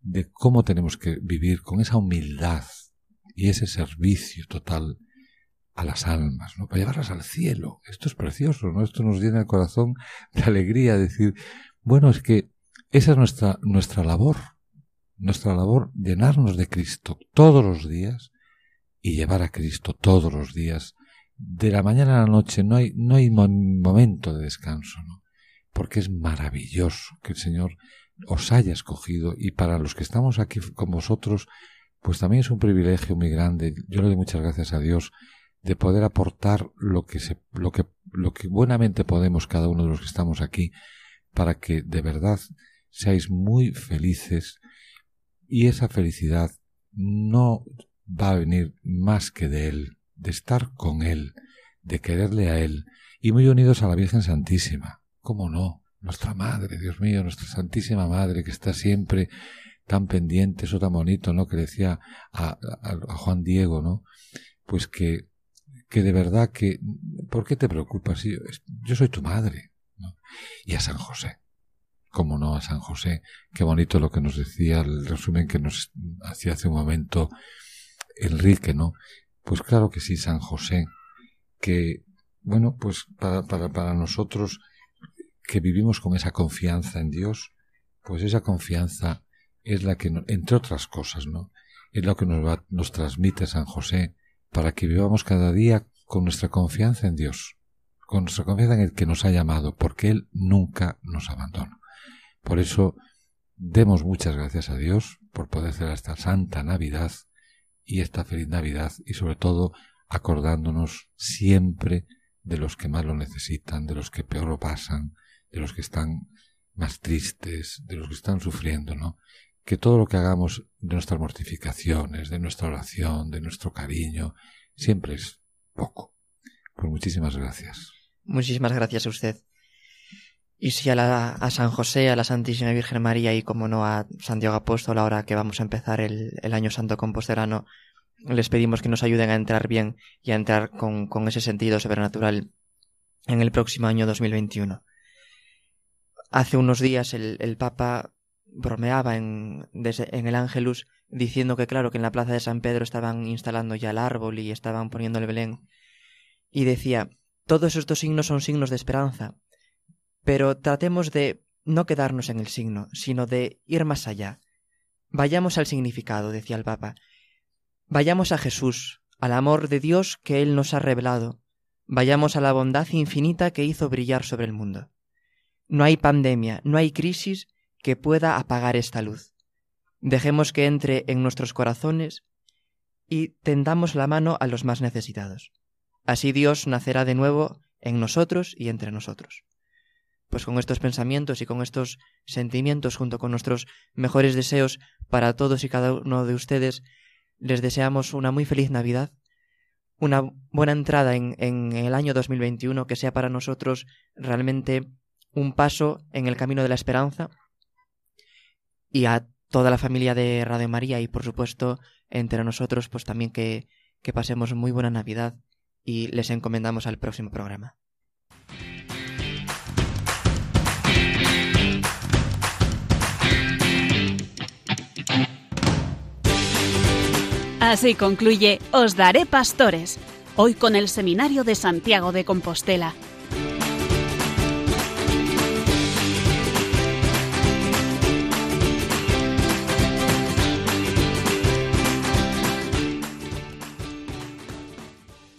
de cómo tenemos que vivir con esa humildad y ese servicio total a las almas, ¿no? Para llevarlas al cielo. Esto es precioso, ¿no? Esto nos llena el corazón de alegría, decir, bueno, es que esa es nuestra, nuestra labor, nuestra labor, llenarnos de Cristo todos los días y llevar a Cristo todos los días, de la mañana a la noche, no hay, no hay momento de descanso, ¿no? Porque es maravilloso que el Señor os haya escogido y para los que estamos aquí con vosotros, pues también es un privilegio muy grande. Yo le doy muchas gracias a Dios de poder aportar lo que se, lo que, lo que buenamente podemos cada uno de los que estamos aquí para que de verdad seáis muy felices y esa felicidad no va a venir más que de Él, de estar con Él, de quererle a Él, y muy unidos a la Virgen Santísima. ¿Cómo no? Nuestra Madre, Dios mío, nuestra Santísima Madre, que está siempre tan pendiente, eso tan bonito, ¿no? Que decía a, Juan Diego, ¿no? Pues que, que de verdad que, ¿por qué te preocupas? Yo soy tu madre, ¿no? Y a San José. ¿Cómo no a San José? Qué bonito lo que nos decía el resumen que nos hacía hace un momento Enrique, ¿no? Pues claro que sí, San José, que, bueno, pues para, para, para nosotros que vivimos con esa confianza en Dios, pues esa confianza es la que, entre otras cosas, ¿no? Es lo que nos, va, nos transmite San José para que vivamos cada día con nuestra confianza en Dios, con nuestra confianza en el que nos ha llamado, porque Él nunca nos abandona. Por eso, demos muchas gracias a Dios por poder hacer esta Santa Navidad y esta feliz Navidad y sobre todo acordándonos siempre de los que más lo necesitan, de los que peor lo pasan, de los que están más tristes, de los que están sufriendo, ¿no? Que todo lo que hagamos de nuestras mortificaciones, de nuestra oración, de nuestro cariño, siempre es poco. Pues muchísimas gracias. Muchísimas gracias a usted. Y si a, la, a San José, a la Santísima Virgen María y como no a Santiago Apóstol, ahora que vamos a empezar el, año santo compostelano, les pedimos que nos ayuden a entrar bien y a entrar con, con ese sentido sobrenatural en el próximo año 2021. Hace unos días el, Papa bromeaba en, en el Ángelus diciendo que claro que en la plaza de San Pedro estaban instalando ya el árbol y estaban poniendo el Belén. Y decía todos estos signos son signos de esperanza pero tratemos de no quedarnos en el signo sino de ir más allá. Vayamos al significado decía el Papa. Vayamos a Jesús al amor de Dios que Él nos ha revelado. Vayamos a la bondad infinita que hizo brillar sobre el mundo no hay pandemia, no hay crisis que pueda apagar esta luz. Dejemos que entre en nuestros corazones y tendamos la mano a los más necesitados. Así Dios nacerá de nuevo en nosotros y entre nosotros. Pues con estos pensamientos y con estos sentimientos, junto con nuestros mejores deseos para todos y cada uno de ustedes, les deseamos una muy feliz Navidad, una buena entrada en, en el año 2021, que sea para nosotros realmente un paso en el camino de la esperanza y a toda la familia de Radio María y por supuesto entre nosotros pues también que, que pasemos muy buena Navidad y les encomendamos al próximo programa. Así concluye Os Daré Pastores, hoy con el Seminario de Santiago de Compostela